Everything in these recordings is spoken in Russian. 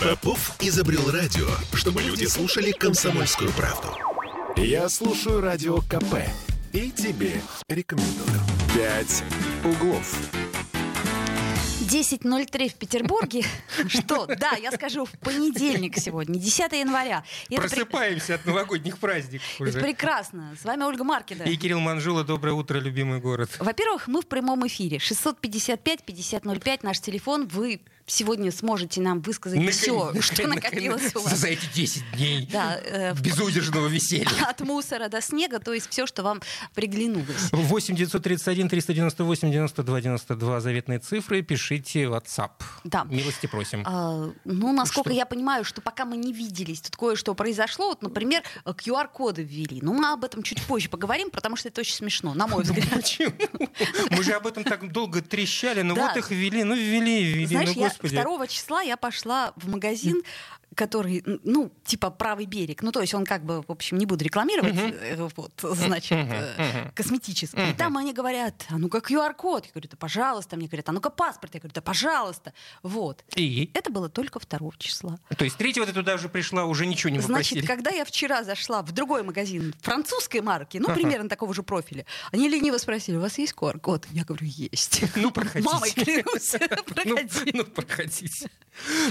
Попов изобрел радио, чтобы люди слушали комсомольскую правду. Я слушаю радио КП и тебе рекомендую. «Пять углов». 10.03 в Петербурге. Что? Да, я скажу, в понедельник сегодня, 10 января. И Просыпаемся от новогодних праздников уже. Это прекрасно. С вами Ольга Маркина. И Кирилл Манжула. Доброе утро, любимый город. Во-первых, мы в прямом эфире. 655-5005 наш телефон. Вы сегодня сможете нам высказать Након... все, что накопилось у вас. За эти 10 дней да, э, безудержного веселья. От мусора до снега, то есть все, что вам приглянулось. 8 931 398 92 92 заветные цифры. Пишите WhatsApp. Да. Милости просим. А, ну, насколько что? я понимаю, что пока мы не виделись, тут кое-что произошло. Вот, например, QR-коды ввели. Ну, мы об этом чуть позже поговорим, потому что это очень смешно, на мой взгляд. Почему? Мы же об этом так долго трещали, но вот их ввели, ну ввели, ввели, Знаешь, ну господи. 2 числа я пошла в магазин который, ну, типа правый берег. Ну, то есть он как бы, в общем, не буду рекламировать, uh-huh. вот, значит, uh-huh. косметический. Uh-huh. И там они говорят, а ну-ка QR-код. Я говорю, да пожалуйста. Мне говорят, а ну-ка паспорт. Я говорю, да пожалуйста. Вот. И? Это было только 2 числа. То есть третьего ты туда уже пришла, уже ничего не попросили? Значит, когда я вчера зашла в другой магазин французской марки, ну, примерно такого же профиля, они лениво спросили, у вас есть QR-код? Я говорю, есть. Ну, проходите. Мамой клянусь, проходи. Ну, проходите.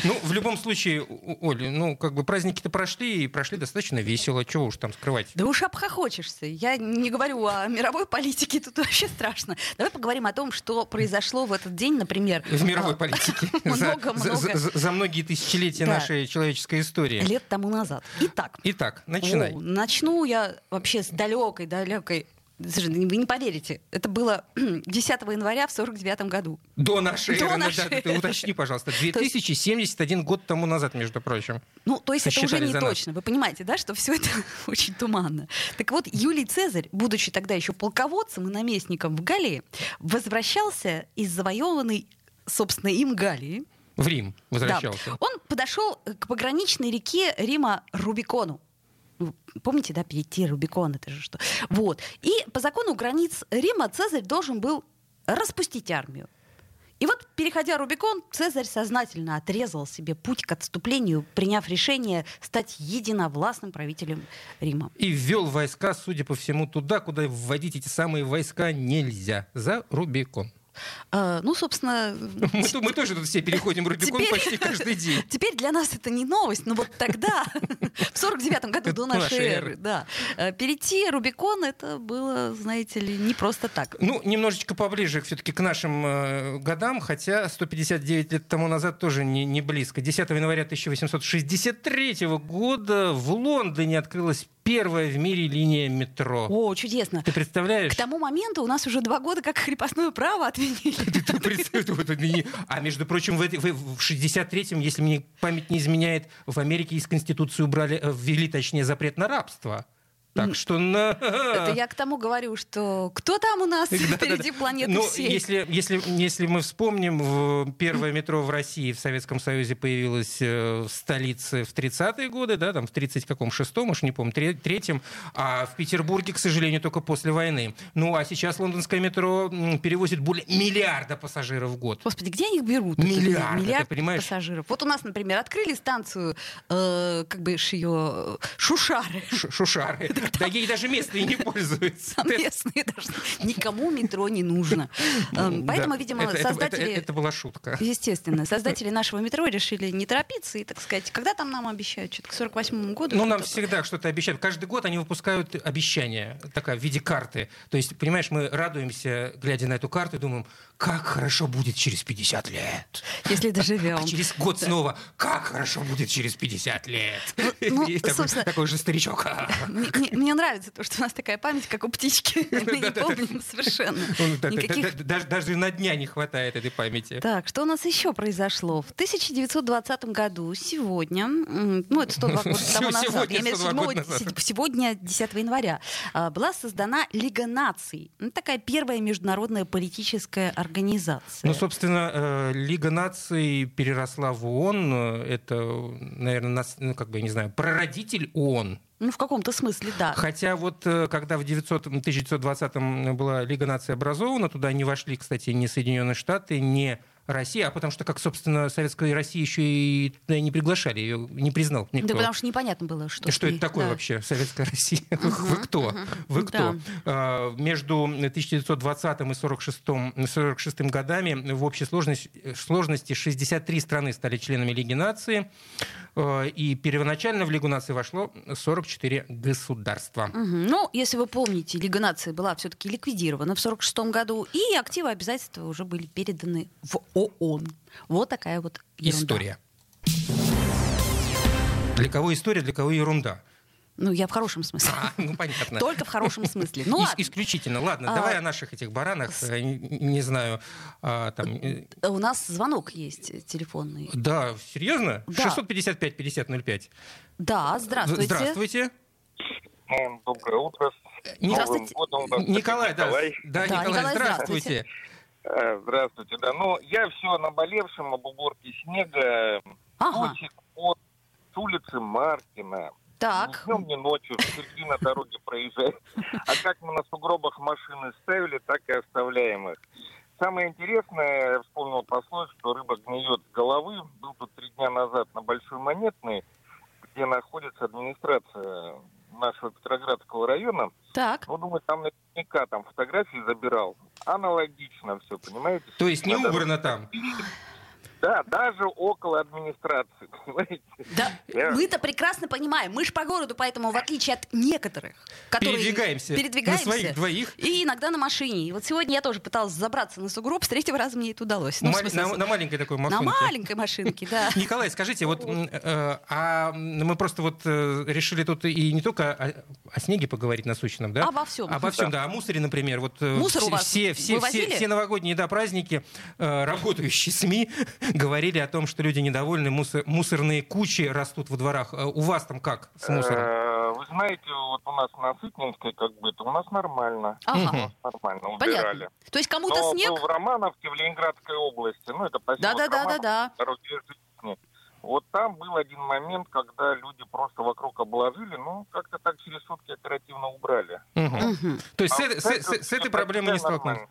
Ну, в любом случае, Оля, ну, как бы праздники-то прошли, и прошли достаточно весело. Чего уж там скрывать? Да уж обхохочешься. Я не говорю о мировой политике, тут вообще страшно. Давай поговорим о том, что произошло в этот день, например. В мировой а, политике. Много-много. За многие тысячелетия нашей человеческой истории. Лет тому назад. Итак. Итак, начинай. Начну я вообще с далекой-далекой вы не поверите, это было 10 января в 49 году. До нашей До эры. Нашей да, ты уточни, пожалуйста. 2071 год тому назад, между прочим. Ну, то есть это уже не точно. Вы понимаете, да, что все это очень туманно. Так вот, Юлий Цезарь, будучи тогда еще полководцем и наместником в Галлии, возвращался из завоеванной, собственно, им Галлии. В Рим возвращался. Да. Он подошел к пограничной реке Рима Рубикону. Помните, да, перейти Рубикон, это же что. Вот. И по закону границ Рима Цезарь должен был распустить армию. И вот, переходя Рубикон, Цезарь сознательно отрезал себе путь к отступлению, приняв решение стать единовластным правителем Рима. И ввел войска, судя по всему, туда, куда вводить эти самые войска нельзя, за Рубикон. А, ну, собственно... Мы, мы тоже тут все переходим Рубикон теперь, почти каждый день. Теперь для нас это не новость, но вот тогда, в 49-м году до нашей эры, да, э, перейти Рубикон, это было, знаете ли, не просто так. Ну, немножечко поближе все-таки к нашим э, годам, хотя 159 лет тому назад тоже не, не близко. 10 января 1863 года в Лондоне открылась первая в мире линия метро. О, чудесно. Ты представляешь? К тому моменту у нас уже два года как крепостное право отменили. А между прочим, в 63-м, если мне память не изменяет, в Америке из Конституции убрали, э, ввели, точнее, запрет на рабство. Так что на... Это я к тому говорю, что кто там у нас впереди планеты ну, всей? Если, если, если мы вспомним, первое метро в России в Советском Союзе появилось э, в столице в 30-е годы, да, там в 30 каком шестом, уж не помню, третьем, а в Петербурге, к сожалению, только после войны. Ну, а сейчас лондонское метро перевозит более миллиарда пассажиров в год. Господи, где они их берут? Миллиард, Миллиард ты понимаешь? пассажиров. Вот у нас, например, открыли станцию, э, как бы ее, Шушары. Ш Шушары. Да ей даже местные не пользуются. Местные даже. Никому метро не нужно. Эм, поэтому, видимо, создатели... Это была шутка. Естественно. Создатели нашего метро решили не торопиться и, так сказать, когда там нам обещают? Что-то к 48 году? Ну, нам всегда что-то обещают. Каждый год они выпускают обещания, такая, в виде карты. То есть, понимаешь, мы радуемся, глядя на эту карту, и думаем, как хорошо будет через 50 лет. Если доживем. А через год снова, как хорошо будет через 50 лет. Ну, такой, такой же старичок. Мне, мне нравится то, что у нас такая память, как у птички. Мы не помним совершенно. Даже на дня не хватает этой памяти. Так, что у нас еще произошло? В 1920 году, сегодня, ну, это 102 года тому назад, я имею в сегодня, 10 января, а, была создана Лига наций. Ну, такая первая международная политическая организация. Ну, собственно, э, Лига наций переросла в ООН. Это, наверное, ну, как бы, я не знаю, прародитель ООН ну, в каком-то смысле, да. Хотя вот э, когда в 900, 1920-м была Лига наций образована, туда не вошли, кстати, ни Соединенные Штаты, ни России, а потому что, как, собственно, Советская Россия еще и не приглашали, ее не признал никто. Да потому что непонятно было, что... Что это такое да. вообще, Советская Россия? Вы кто? Вы кто? А, между 1920 и 46, 46 годами в общей сложности, сложности 63 страны стали членами Лиги нации, а, и первоначально в Лигу нации вошло 44 государства. Ну, если вы помните, Лига нации была все-таки ликвидирована в 46 году, и активы обязательства уже были переданы в ООН. Вот такая вот ерунда. История. Для кого история, для кого ерунда? Ну, я в хорошем смысле. А, ну, понятно. Только в хорошем смысле. Ну, Ис- исключительно. Ладно, а, давай о наших этих баранах. С... Э, не, не знаю. А, там... Э, У нас звонок есть телефонный. Да, серьезно? Да. 655-5005. Да, здравствуйте. Здравствуйте. Доброе утро. Здравствуйте. Годом, Николай, Николай, да. Да, да Николай, Николай здравствуйте. Э, здравствуйте, да. Ну, я все о наболевшем, об уборке снега. Ага. От улицы Маркина. Так. Ни днем, ни ночью, впереди на дороге проезжает. А как мы на сугробах машины ставили, так и оставляем их. Самое интересное, я вспомнил пословицу, что рыба гниет с головы. Был тут три дня назад на Большой Монетной, где находится администрация нашего Петроградского района. Так. Ну, думаю, там наверняка там фотографии забирал. Аналогично все, понимаете? То есть не убрано там? Да, даже около администрации, понимаете? Да, Я... мы-то прекрасно понимаем. Мы же по городу, поэтому в отличие от некоторых, которые передвигаемся, передвигаемся на своих двоих. И иногда на машине. И вот сегодня я тоже пыталась забраться на сугроб, с третьего раза мне это удалось. Ну, смысле, на, на маленькой такой машинке. На маленькой машинке, да. Николай, скажите, вот э, а мы просто вот э, решили тут и не только о, снеге поговорить насущном, да? Обо всем. Обо всем, да. О мусоре, например. Вот, э, Мусор у вас все, все, все, все новогодние да, праздники, работающие СМИ говорили о том, что люди недовольны, мусор, мусорные кучи растут во дворах. Э, у вас там как с мусором? Э, вы знаете, вот у нас на Сытнинской как бы это у нас нормально. Ага. Нормально, убирали. Понятно. То есть кому-то Но снег... был в Романовке, в Ленинградской области, ну это поселок да, да, да, да, да. Вот там был один момент, когда люди просто вокруг обложили, ну, как-то так через сутки оперативно убрали. Угу. Угу. То есть а с, с, с, с этой проблемой не столкнулись?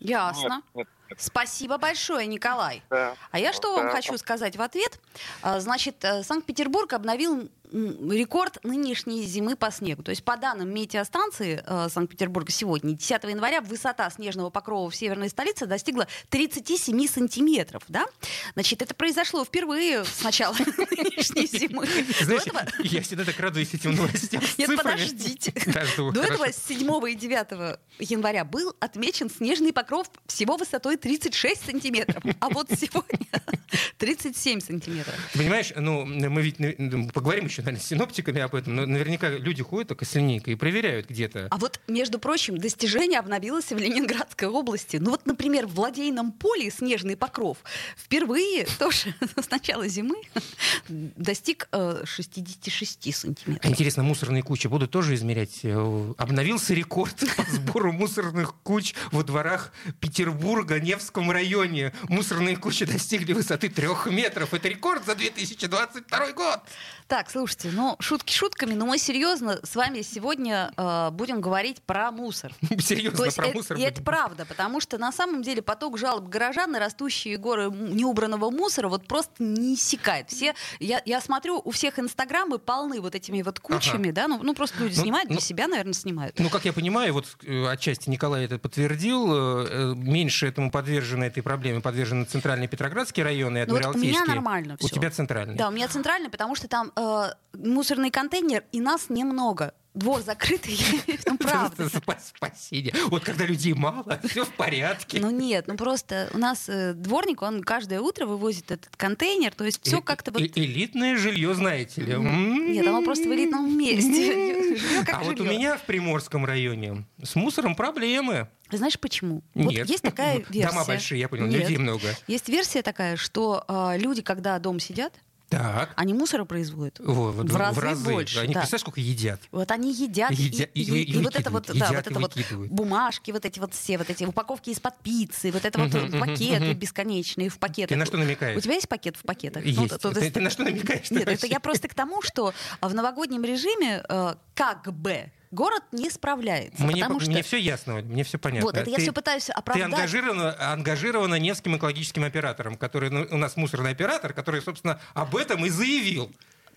Ясно. Нет, нет, Спасибо большое, Николай. Да. А я что да. вам хочу сказать в ответ? А, значит, э, Санкт-Петербург обновил рекорд нынешней зимы по снегу. То есть по данным метеостанции э, Санкт-Петербурга сегодня, 10 января, высота снежного покрова в северной столице достигла 37 сантиметров. Да? Значит, это произошло впервые с начала нынешней зимы. Знаешь, я всегда так радуюсь этим новостям Нет, подождите. До этого с 7 и 9 января был отмечен снежный покров всего высотой 36 сантиметров. А вот сегодня 37 сантиметров. Понимаешь, ну, мы ведь ну, поговорим еще наверное, с синоптиками об этом, но наверняка люди ходят только с линейкой и проверяют где-то. А вот, между прочим, достижение обновилось в Ленинградской области. Ну вот, например, в Ладейном поле снежный покров впервые тоже с начала зимы достиг 66 э, сантиметров. Интересно, мусорные кучи будут тоже измерять? Э, обновился рекорд по сбору мусорных куч во дворах Петербурга, Невском районе. Мусорные кучи достигли высоты трех метров. Это рекорд за 2022 год. Так, слушайте, ну, шутки шутками, но мы серьезно с вами сегодня э, будем говорить про мусор. Серьезно, про это, мусор. И это правда, потому что на самом деле поток жалоб горожан на растущие горы неубранного мусора вот просто не иссякает. Все, я, я смотрю, у всех инстаграмы полны вот этими вот кучами, ага. да, ну, ну просто люди ну, снимают, ну, для себя, наверное, снимают. Ну, как я понимаю, вот э, отчасти Николай это подтвердил, э, э, меньше этому подвержены этой проблеме, подвержены центральный Петроградский район и Адмиралтейский. Ну, вот у меня нормально все. У тебя центральный. Да, у меня центральный, потому что там э, мусорный контейнер, и нас немного. Двор закрытый, ну правда. Спасение. Вот когда людей мало, все в порядке. Ну нет, ну просто у нас э, дворник, он каждое утро вывозит этот контейнер, то есть все как-то вот... Элитное жилье, знаете ли. Нет, оно просто в элитном месте. А вот у меня в Приморском районе с мусором проблемы. Знаешь почему? Нет. Вот есть такая версия. Дома большие, я понял, людей много. Есть версия такая, что э, люди, когда дома сидят, так. Они мусора производят Во, в, в разы, в разы больше. Они, да. представляешь, сколько едят? Вот они едят. Едя, и, и, и, и, вот это вот, едят, да, вот это вот бумажки, вот эти вот все, вот эти упаковки из-под пиццы, вот это вот пакеты бесконечные в пакетах. Ты на что намекаешь? У тебя есть пакет в пакетах? Есть. Ну, то, то, ты, ты на что намекаешь? Нет, это я просто к тому, что в новогоднем режиме э, как бы город не справляется. Мне, потому мне что... все ясно, мне все понятно. Вот, это я Ты- все пытаюсь Ты оправдать. ангажирована, ангажирована Невским экологическим оператором, который ну, у нас мусорный оператор, который, собственно, об этом и заявил.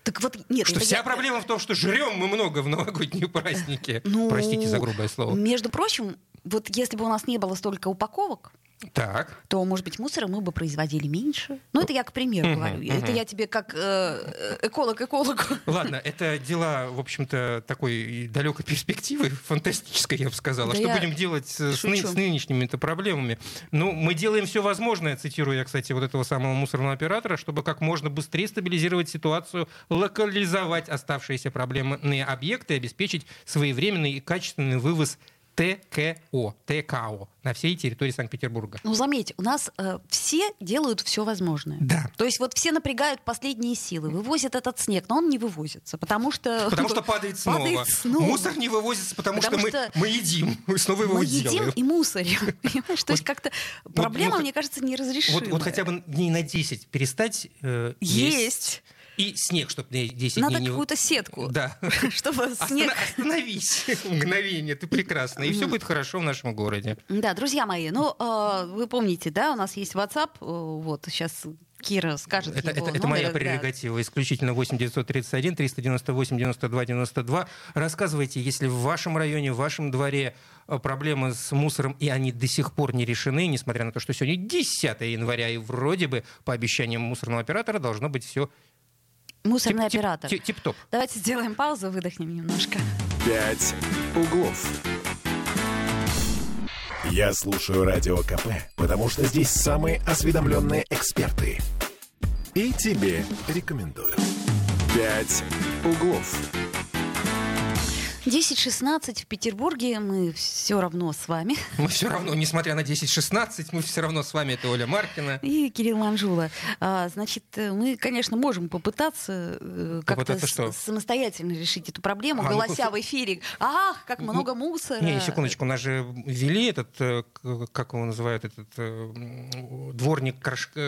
Так вот, нет, Что вся я- проблема в том, что жрем мы много в новогодние праздники. Ну, Простите за грубое слово. Между прочим, вот если бы у нас не было столько упаковок, Так. то, может быть, мусора мы бы производили меньше. Ну, это я к примеру Мгм, говорю. мгм. Это я тебе как э, эколог экологу. Ладно, это дела, в общем-то, такой далекой перспективы, фантастической, я бы сказала. Да что я будем делать с, ны- с нынешними-то проблемами? Ну, мы делаем все возможное, цитирую я, кстати, вот этого самого мусорного оператора, чтобы как можно быстрее стабилизировать ситуацию, локализовать оставшиеся проблемные объекты обеспечить своевременный и качественный вывоз ТКО, ТКО на всей территории Санкт-Петербурга. Ну, заметьте, у нас э, все делают все возможное. Да. То есть вот все напрягают последние силы, вывозят этот снег, но он не вывозится, потому что... Потому что падает снова. Падает снова. Мусор не вывозится, потому, Потому что, что мы, мы едим, мы снова его Мы делаем. едим и мусорим. Понимаешь? То есть как-то проблема, мне кажется, неразрешимая. Вот, вот хотя бы дней на 10 перестать э, Есть. И снег, чтобы 10 Надо дней не... какую-то сетку, Да. чтобы снег... Остановись мгновение, ты прекрасна. И все будет хорошо в нашем городе. Да, друзья мои, ну, э, вы помните, да, у нас есть WhatsApp, э, вот, сейчас Кира скажет Это, его это, это моя номер, да. прерогатива. Исключительно 8 931 398 92 92. Рассказывайте, если в вашем районе, в вашем дворе э, проблемы с мусором, и они до сих пор не решены, несмотря на то, что сегодня 10 января, и вроде бы по обещаниям мусорного оператора должно быть все Мусорный оператор. тип-топ. Давайте сделаем паузу, выдохнем немножко. «Пять углов». Я слушаю Радио КП, потому что здесь самые осведомленные эксперты. И тебе рекомендую. «Пять углов». 10.16 в Петербурге, мы все равно с вами. Мы все равно, несмотря на 10-16, мы все равно с вами. Это Оля Маркина. И Кирилл Манжула. А, значит, мы, конечно, можем попытаться э, как-то что? самостоятельно решить эту проблему, А, ну, голося слушай- в эфире. Ах, как много мусора. Не, секундочку, у нас же ввели этот, э, как его называют, этот э, дворник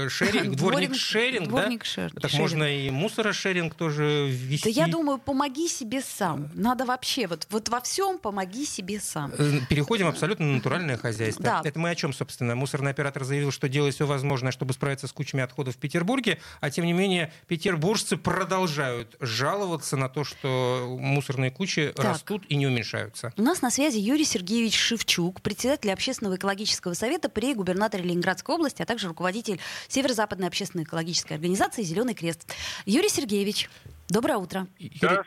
шеринг, дворник шеринг, да? дворник шер- Так шеринг. можно и мусорошеринг тоже ввести. Да я думаю, помоги себе сам. Надо вообще, вот, вот во всем помоги себе сам. Э, Переходим абсолютно на натуральное хозяйство. Да. Это мы о чем, собственно? Мусорный оператор заявил, что делает все возможное, чтобы справиться с кучами отходов в Петербурге, а тем не менее петербуржцы продолжают жаловаться на то, что мусорные кучи Так. растут и не уменьшаются. У нас на связи Юрий Сергеевич Шевчук, председатель Общественного экологического совета при губернаторе Ленинградской области, а также руководитель Северо-Западной общественной экологической организации «Зеленый крест». Юрий Сергеевич, доброе утро. Юрий,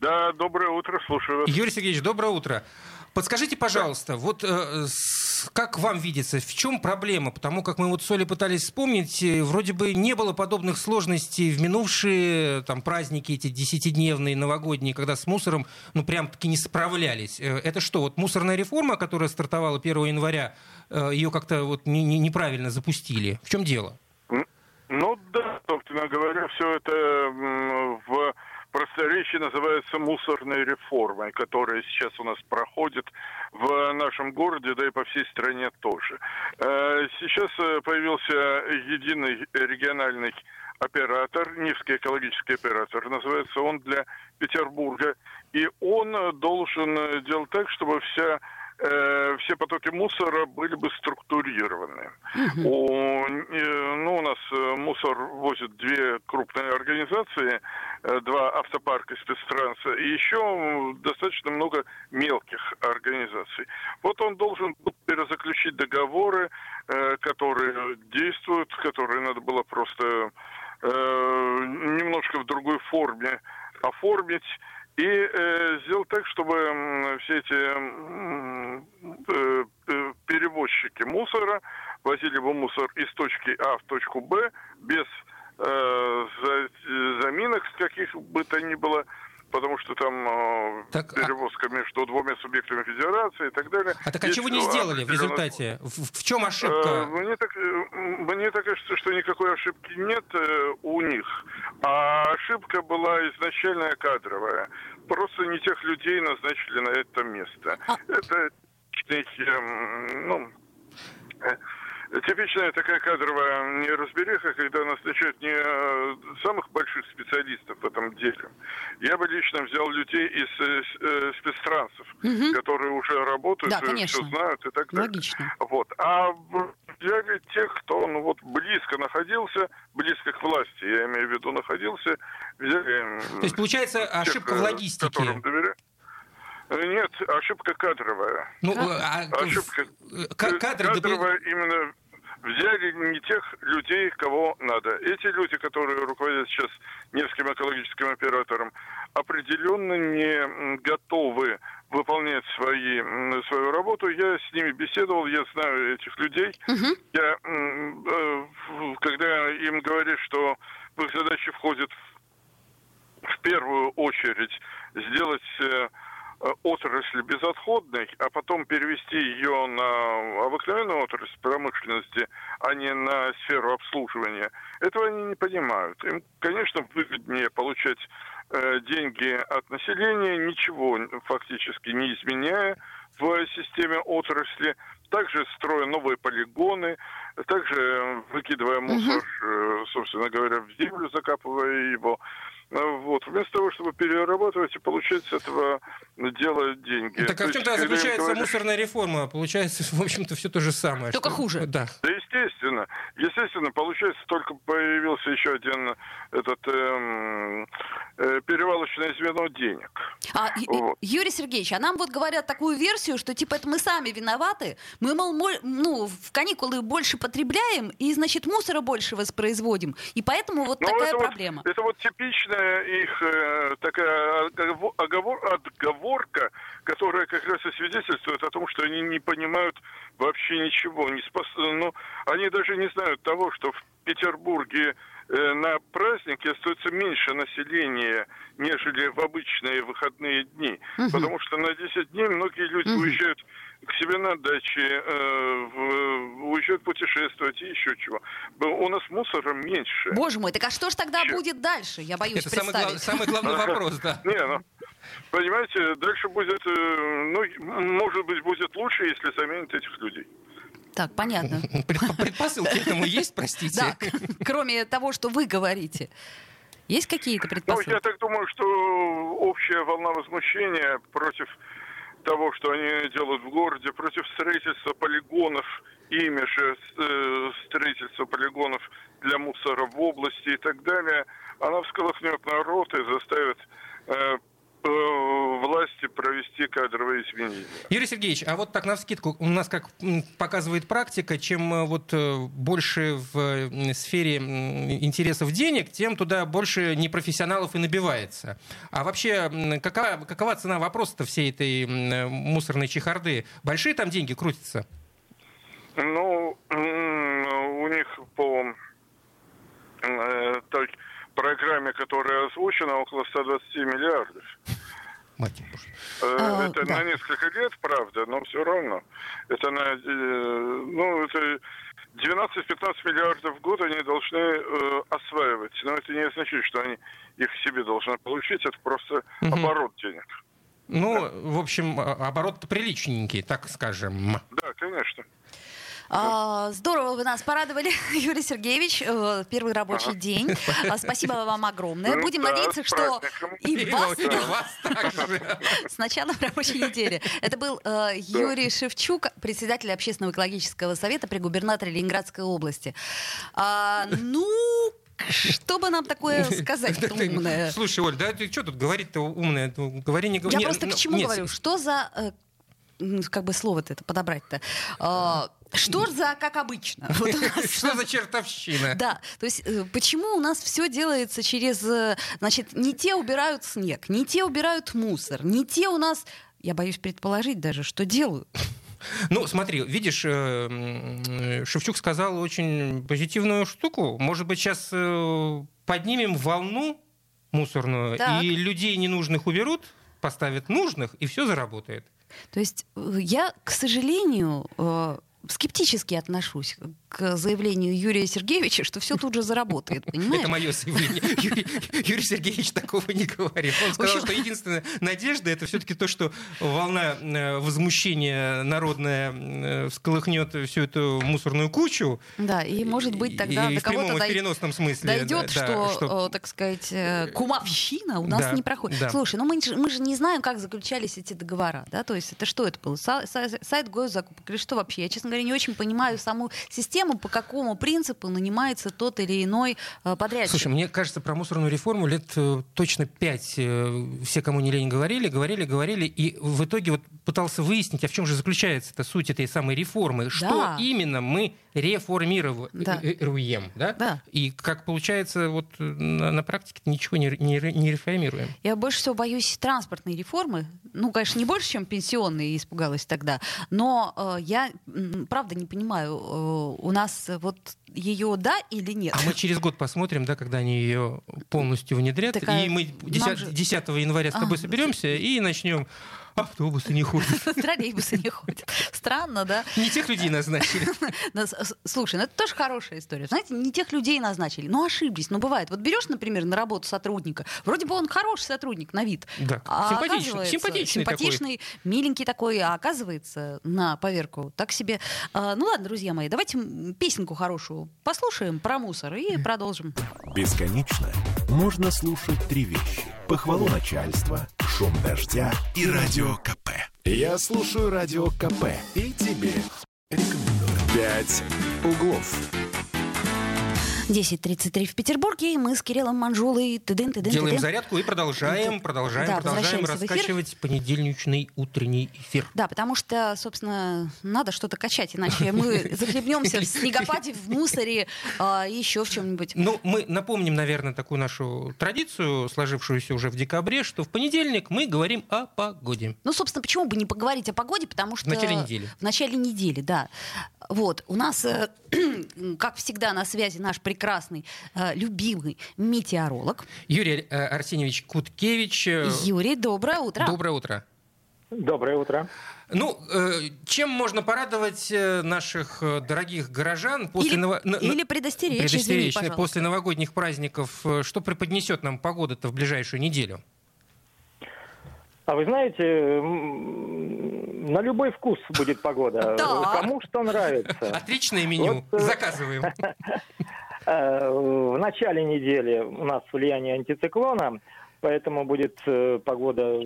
Да, доброе утро, слушаю вас. Юрий Сергеевич, доброе утро. Подскажите, пожалуйста, вот э, с- как вам видится, в чем проблема? Потому как мы вот с Олей пытались вспомнить, э, вроде бы не было подобных сложностей в минувшие там, праздники эти десятидневные, новогодние, когда с мусором ну прям-таки не справлялись. Э, Это что, вот мусорная реформа, которая стартовала 1 января, э, ее как-то вот не- не- неправильно запустили? В чем дело? Ну да, собственно говоря, все это в просторечии называется мусорной реформой, которая сейчас у нас проходит в нашем городе, да и по всей стране тоже. Э, Сейчас э, появился единый региональный оператор, Нивский экологический оператор, называется он для Петербурга, и он э, должен делать так, чтобы вся э, все потоки мусора были бы структурированы. У, э, ну, у нас э, мусор возят две крупные организации, э, два автопарка спецтранса, и еще достаточно много мелких организаций. Вот он должен был перезаключить договоры, э, которые действуют, которые надо было просто э, немножко в другой форме оформить и э, сделать так, чтобы все эти э, э, перевозчики мусора возили бы мусор из точки А в точку Б без э, за- заминок каких бы то ни было, потому что там э, Так, а- перевозка между двумя субъектами федерации и так далее. А так а Есть чего не сделали в результате? В, в чем Э, ошибка? Мне так, э, мне так кажется, что никакой ошибки нет э, у них. А ошибка была изначальная кадровая. Просто не тех людей назначили на это место. А- Это, эм, ну, э, типичная такая кадровая неразбериха, когда назначают не э, самых больших специалистов в этом деле. Я бы лично взял людей из э, э спецтрансов, угу. которые уже работают, да, все знают и так далее. Логично. Вот. А взяли тех, кто ну, вот, близко находился, близко к власти, я имею в виду находился, взяли... То есть, получается, тех, ошибка в логистике. Нет, ошибка кадровая. Ну, а, ошибка кадры кадровая именно взяли не тех людей, кого надо. Эти люди, которые руководят сейчас Невским экологическим оператором, определенно не готовы выполнять свои, свою работу. Я с ними беседовал, я знаю этих людей. Угу. Я, э, когда им говорят, что в их задачи входит в первую очередь сделать э, Э, отрасль безотходной, а потом перевести ее на обыкновенную отрасль промышленности, а не на сферу обслуживания, этого они не понимают. Им, конечно, выгоднее получать э, деньги от населения, ничего фактически не изменяя в системе отрасли, также строя новые полигоны, также выкидывая мусор, угу. собственно говоря, в землю, закапывая его. А, вот. Вместо того, чтобы перерабатывать и получать с этого дела деньги. Так а в чем тогда заключается говоришь... мусорная реформа? Получается, в общем-то, все то же самое. Только что... хуже. Да. да, естественно. Естественно, получается, только появился еще один этот эм, э, перевалочное звено денег. А, вот. Юрий Сергеевич, а нам вот говорят такую версию, что типа это мы сами виноваты, мы, мол, ну, в каникулы больше потребляем, и, значит, мусора больше воспроизводим. И поэтому вот Но ну, такая это проблема. Вот, это вот типичная их э, такая оговор, отговорка, которая как раз и свидетельствует о том, что они не понимают вообще ничего. Не спос... ну, они даже не знают того, что в Петербурге э, на празднике остается меньше населения, нежели в обычные выходные дни. Угу. Потому что на 10 дней многие люди угу. уезжают к себе на даче, э, в, уезжают путешествовать и еще чего. У нас мусора меньше. Боже мой, так а что ж тогда Чем? будет дальше? Я боюсь Это представить. Самый, самый главный вопрос, да. Не, ну, понимаете, дальше будет, э, ну, может быть, будет лучше, если заменят этих людей. Так, понятно. Предпосылки этому есть, простите? Да, кроме того, что вы говорите. Есть какие-то предпосылки? Ну, я так думаю, что общая волна возмущения против того, что они делают в городе, против строительства полигонов, ими же э, строительства полигонов для мусора в области и так далее, она всколыхнет народ и заставит э, власти провести кадровые изменения. Юрий Сергеевич, а вот так на вскидку, у нас, как показывает практика, чем э, вот э, больше в сфере интересов денег, тем туда больше непрофессионалов и набивается. А вообще, какова, какова цена вопроса-то всей этой мусорной чехарды? Большие там деньги крутятся? Ну, у них по э, программе, которая озвучена, около 120 миллиардов. Мать э, а, это да. на несколько лет, правда, но все равно. Это на, э, ну, это 12-15 миллиардов в год они должны э, осваивать. Но это не означает, что они их себе должны получить. Это просто угу. оборот денег. Ну, да. в общем, а, оборот приличненький, так скажем. Да, конечно. А, здорово вы нас порадовали, Юрий Сергеевич. Э, первый рабочий ага. день. А, спасибо вам огромное. Ну, Будем да, надеяться, что и вас, и вас. С началом рабочей недели. Это был э, Юрий Шевчук, председатель Общественного экологического совета при губернаторе Ленинградской области. А, ну, что бы нам такое сказать умное? Слушай, Оль, да ты что тут говорить-то умное? Говори, не говори. Я просто к чему говорю? Что за э, как бы слово-то это подобрать-то? Что за, как обычно? Что за чертовщина? Да, то есть э, почему у нас все делается через, э, значит, не те убирают снег, не те убирают мусор, не те у нас, я боюсь предположить даже, что делают. Ну, смотри, видишь, э, Шевчук сказал очень позитивную штуку. Может быть, сейчас поднимем волну мусорную, так. и людей ненужных уберут, поставят нужных, и все заработает. То есть я, к сожалению, скептически отношусь к заявлению Юрия Сергеевича, что все тут же заработает, понимаешь? Это мое заявление. Юрий, Юрий Сергеевич такого не говорил. Он сказал, что единственная надежда это все-таки то, что волна э, возмущения народная э, всколыхнет всю эту мусорную кучу. Да, и может быть тогда и, до кого-то переносном смысле. дойдет, да, что, что- э, так сказать, кумовщина у нас Да, не проходит. да. Слушай, ну мы, же- мы же не знаем, как заключались эти договора, да, то есть это что это было? Са- са- сайт госзакупок или что вообще? Я, честно говоря, не очень понимаю саму систему, по какому принципу нанимается тот или иной э, подрядчик. Слушай, мне кажется, про мусорную реформу лет э, точно пять э, все, кому не лень, говорили, говорили, говорили, и в итоге вот пытался выяснить, а в чем же заключается эта суть этой самой реформы, что именно мы реформируем, Да. да? Да. И как получается, вот на, на практике ничего не, не, не реформируем. Я больше всего боюсь транспортной реформы. Ну, конечно, не больше, чем пенсионные, испугалась тогда. Но э, я, правда, не понимаю, э, у нас э, вот ее да или нет? А мы через год посмотрим, да, когда они ее полностью внедрят, Такая, и мы нам 10, же- 10 января с тобой А. соберемся и начнем. Автобусы не ходят. Троллейбусы не ходят. Странно, да? Не тех людей назначили. Слушай, ну это тоже хорошая история. Знаете, не тех людей назначили, но ошиблись. Ну, бывает. Вот берешь, например, на работу сотрудника, вроде бы он хороший сотрудник на вид. Да, а симпатичный, симпатичный симпатичный, миленький такой, а оказывается, на поверку, так себе. А, ну ладно, друзья мои, давайте песенку хорошую послушаем про мусор и продолжим. Бесконечно можно слушать три вещи. Похвалу начальства, шум дождя и радио КП. Я слушаю радио КП и тебе рекомендую. «Пять углов». 10.33 в Петербурге, и мы с Кириллом Манжулой тыдын, тыдын, Делаем тыдын. зарядку и продолжаем, продолжаем, Да, продолжаем раскачивать понедельничный утренний эфир. Да, потому что, собственно, надо что-то качать, иначе мы захлебнемся в снегопаде, в мусоре а, и еще в чем-нибудь. Ну, мы напомним, наверное, такую нашу традицию, сложившуюся уже в декабре, что в понедельник мы говорим о погоде. Ну, собственно, почему бы не поговорить о погоде, потому что... В начале недели. В начале недели, да. Вот, у нас, э, как всегда, на связи наш прекрасный, э, любимый метеоролог. Юрий э, Арсеньевич Куткевич, э, Юрий, доброе утро. доброе утро. Доброе утро. Ну, чем можно порадовать наших дорогих горожан после Или, ново- или предостеречь, извини, предостеречь, пожалуйста. после новогодних праздников, что преподнесет нам погода-то в ближайшую неделю? А вы знаете, на любой вкус будет погода. Кому что нравится. Отличное меню. Вот, Заказываем. Э, В начале недели у нас влияние антициклона, поэтому будет э, погода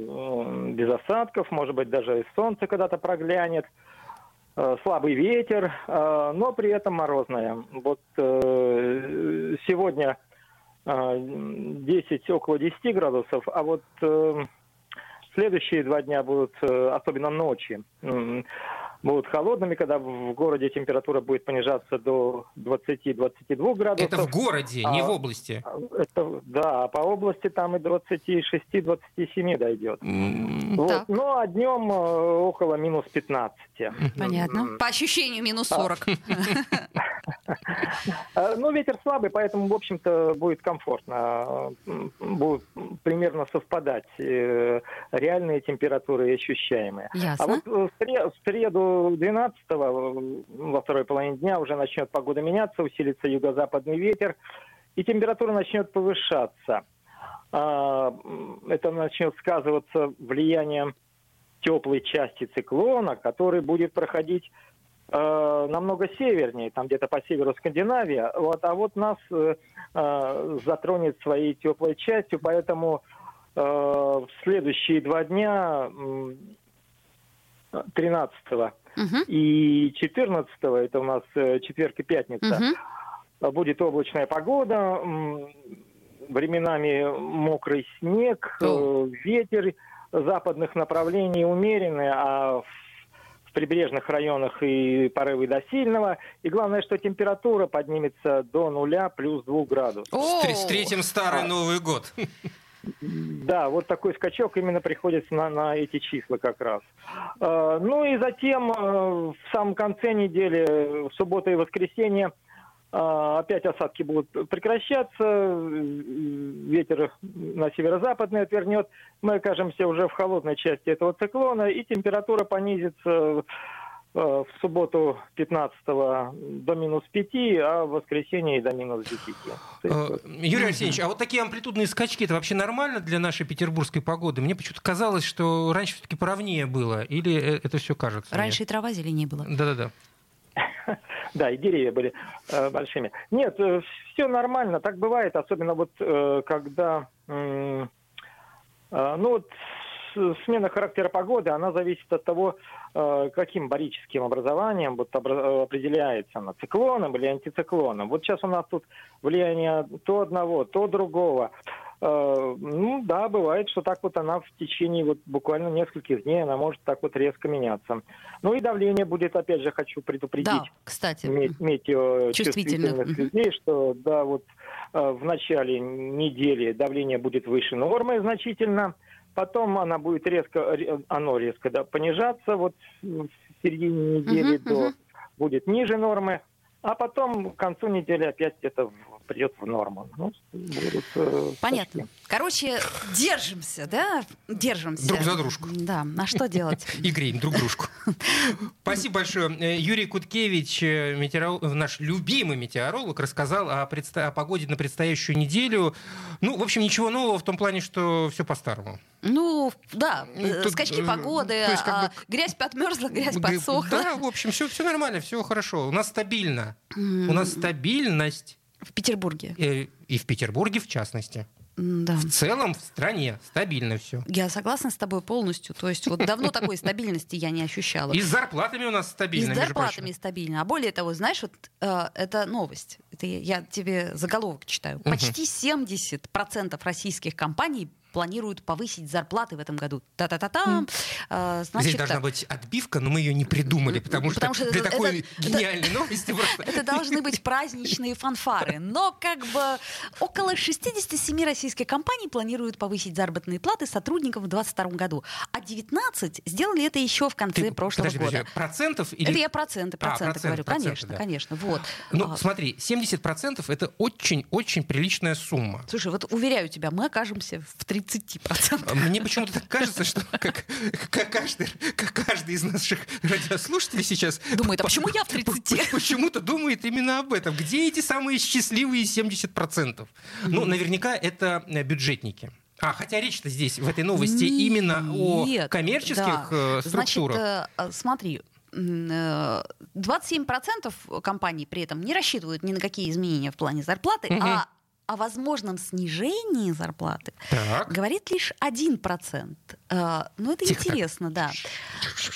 без осадков, может быть, даже и солнце когда-то проглянет. Э, Слабый ветер, но при этом морозная. Вот сегодня э, 10, около 10 градусов, а вот следующие два дня будут, особенно ночи, будут холодными, когда в городе температура будет понижаться до 20-22 градусов. Это в городе, не А, в области. Это, да, а по области там и 26-27 дойдет. М, Вот. Так. Ну, а днем э, около минус 15. Понятно. По ощущению минус 40. Э, Ну, ветер слабый, поэтому, в общем-то, будет комфортно. Будут примерно совпадать э, реальные температуры и ощущаемые. А Ясно. вот э, в сре- в среду 12 во второй половине дня уже начнет погода меняться, усилится юго-западный ветер, и температура начнет повышаться. А, Это начнет сказываться влиянием теплой части циклона, который будет проходить э, намного севернее, там где-то по северу Скандинавии, вот, а вот нас э, э, затронет своей теплой частью, поэтому э, в следующие два дня, м, 13 Мгм. и 14 это у нас э, четверг и пятница, Мгм. будет облачная погода, временами мокрый снег, э, ветер западных направлений умеренный, а в в прибрежных районах и порывы до сильного. И главное, что температура поднимется до нуля плюс 2 градусов. О, Встр- Встретим старый. Новый год. Да, вот такой скачок именно приходится на, на эти числа как раз. Э, Ну и затем э, в самом конце недели, в субботу и воскресенье, э, опять осадки будут прекращаться, э, ветер на северо-западный отвернет, мы окажемся уже в холодной части этого циклона, и температура понизится э, в субботу 15 до минус 5, а в воскресенье до минус 10. Юрий Алексеевич, а вот такие амплитудные скачки, это вообще нормально для нашей петербургской погоды? Мне почему-то казалось, что раньше все-таки поровнее было, или это все кажется? Раньше мне? и трава зеленее была. Да-да-да. Да, и деревья были э, большими. Нет, э, все нормально, так бывает, особенно вот э, когда, ну вот смена характера погоды, она зависит от того, каким барическим образованием вот определяется она, циклоном или антициклоном. Вот сейчас у нас тут влияние то одного, то другого. Ну да, бывает, что так вот она в течение вот буквально нескольких дней она может так вот резко меняться. Ну и давление будет, опять же, хочу предупредить. Да, кстати. Метеочувствительных людей, что да, вот э, в начале недели давление будет выше нормы значительно, потом она будет резко, оно резко да, понижаться, вот в середине недели uh-huh, до uh-huh. будет ниже нормы, а потом к концу недели опять это придет в норму. Ну, будут, э, Понятно. Почти. Короче, держимся, да? Держимся. Друг за дружку. Да, а что делать? И греем друг дружку. Спасибо большое. Э, Юрий Куткевич, э, метеоролог, наш любимый метеоролог, рассказал о, погоде на предстоящую неделю. Ну, в общем, ничего нового в том плане, что все по-старому. Ну, да, ну, Тут, скачки погоды, есть, как бы... А, грязь подмерзла, грязь подсохла. Да, в общем, все, все нормально, все хорошо. У нас стабильно. У нас стабильность. В Петербурге. И, и в Петербурге в частности. Да. В целом в стране стабильно все. Я согласна с тобой полностью. То есть вот давно такой стабильности я не ощущала. И с зарплатами у нас стабильно. И с зарплатами стабильно. А более того, знаешь, вот э, это новость. Это я тебе заголовок читаю. Почти 70% российских компаний планируют повысить зарплаты в этом году. Та-та-та-та. Mm. Значит, Здесь должна так. быть отбивка, но мы ее не придумали, потому, потому что, что для это, такой это, гениальной это, новости просто... Это должны быть праздничные фанфары. Но как бы около 67 российских компаний планируют повысить заработные платы сотрудникам в 2022 году. А 19 сделали это еще в конце Ты, прошлого подожди, года. Подожди, процентов? Или... Это я проценты, а, проценты а, процент, говорю. Проценты, конечно, да. конечно. Вот. Ну, а... смотри, 70% это очень-очень приличная сумма. Слушай, вот уверяю тебя, мы окажемся в 30 30%. Мне почему-то так кажется, что как, как, каждый, как каждый из наших радиослушателей сейчас... Думает, а почему я в 30? Почему-то думает именно об этом. Где эти самые счастливые 70%? Ну, наверняка это э, бюджетники. А, хотя речь-то здесь, в этой новости, Нет, именно о коммерческих да. Э, структурах. Значит, э, смотри, 27% компаний при этом не рассчитывают ни на какие изменения в плане зарплаты, угу. а о возможном снижении зарплаты так. говорит лишь 1%. Э, ну, это Тихо интересно, так. да.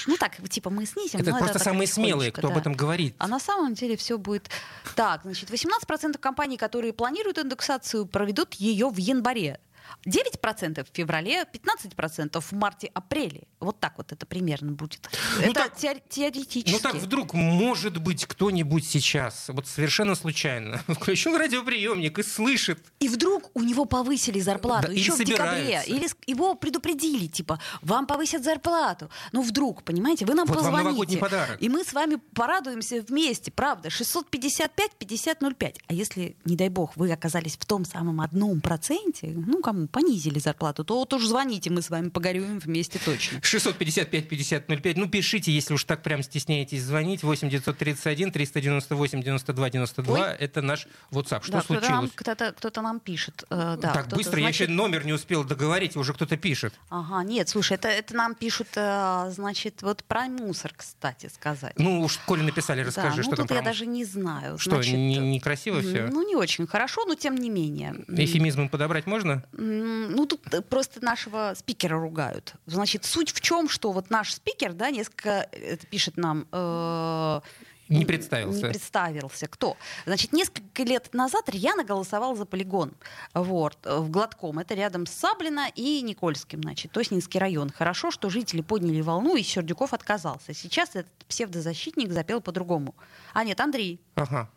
Ну, так, типа, мы снизим. Это просто это самые смелые, кто да. об этом говорит. А на самом деле все будет... Так, значит, 18% компаний, которые планируют индексацию, проведут ее в январе. 9% в феврале, 15% в марте-апреле. Вот так вот это примерно будет. Ну это так, теоретически. Ну так вдруг, может быть, кто-нибудь сейчас, вот совершенно случайно, включил радиоприемник и слышит. И вдруг у него повысили зарплату да, еще в декабре. Или его предупредили, типа, вам повысят зарплату. Ну вдруг, понимаете, вы нам вот позвоните. Подарок. И мы с вами порадуемся вместе, правда. 655-5005. А если, не дай бог, вы оказались в том самом одном проценте, ну, кому понизили зарплату, то вот уж звоните, мы с вами погорюем вместе точно. 655-5005. Ну, пишите, если уж так прям стесняетесь звонить. 8 931 398 92 92. Ой. Это наш WhatsApp. Что да, случилось? Кто-то, кто-то нам пишет. Э, да, так быстро, значит... я еще номер не успел договорить, уже кто-то пишет. Ага, нет, слушай, это, это нам пишут, э, значит, вот про мусор, кстати, сказать. Ну, уж Коля написали, расскажи, да, ну, что тут там я даже не знаю. Что, значит, не, некрасиво все? Ну, не очень хорошо, но тем не менее. Эфемизмом подобрать можно? Ну, тут э, просто нашего спикера ругают. Значит, суть в чем, что вот наш спикер, да, несколько, это пишет нам... Э, не представился. Не представился. Кто? Значит, несколько лет назад Рьяна голосовал за полигон вот, в Гладком. Это рядом с Саблино и Никольским, значит, Тоснинский район. Хорошо, что жители подняли волну, и Сердюков отказался. Сейчас этот псевдозащитник запел по-другому. А нет, Андрей. Ага.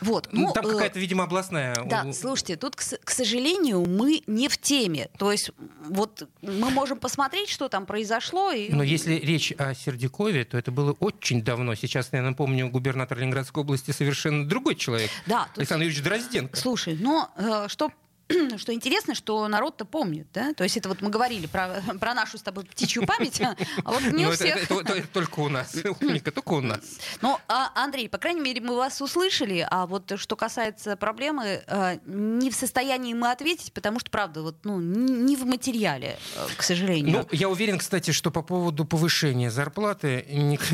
Вот. Ну, ну, Там э, какая-то, видимо, областная. Да, слушайте, тут, к, к сожалению, мы не в теме. То есть вот мы можем посмотреть, что там произошло. И... Но если речь о Сердюкове, то это было очень давно. Сейчас, я напомню, губернатор Ленинградской области совершенно другой человек. Да. Александр Юрьевич Дрозденко. Слушай, но э, что что интересно, что народ-то помнит, да? То есть это вот мы говорили про, про нашу с тобой птичью память, а вот не у Ну, это, всех. это- только у нас. Умника, только у нас. Ну, а, Андрей, по крайней мере, мы вас услышали, а вот что касается проблемы, э, не в состоянии мы ответить, потому что, правда, вот, ну, не в материале, э, к сожалению. Ну, я уверен, кстати, что по поводу повышения зарплаты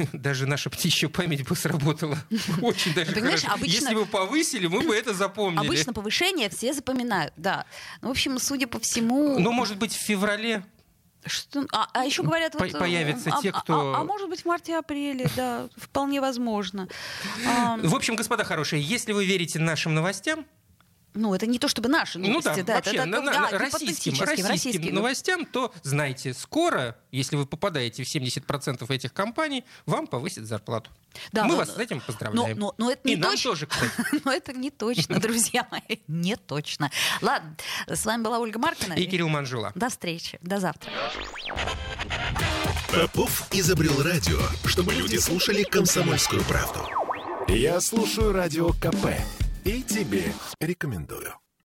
даже наша птичья память бы сработала очень даже хорошо. Если бы повысили, мы бы это запомнили. Обычно повышение все запоминают, да. Ну, в общем, судя по всему... Ну, может быть, в феврале Что- а, а еще говорят, По- вот, э, появятся а, те, а- кто- А, а может быть, в марте-апреле, да, вполне возможно. А, В общем, господа хорошие, если вы верите нашим новостям, ну, это не то чтобы наши ну новости, да, да, вообще, это, на- это, на- да, на- российским, российским российским. новостям, то знайте, скоро, если вы попадаете в 70% этих компаний, вам повысят зарплату. Да, Мы но- вас с этим Но, поздравляем. но, но это не И нам точно. тоже, кстати. Но это не точно, друзья мои, не точно. Ладно, с вами была Ольга Маркина. И Кирилл Манжула. До встречи, до завтра. Попов изобрел радио, чтобы люди слушали комсомольскую правду. Я слушаю радио КП и тебе рекомендую.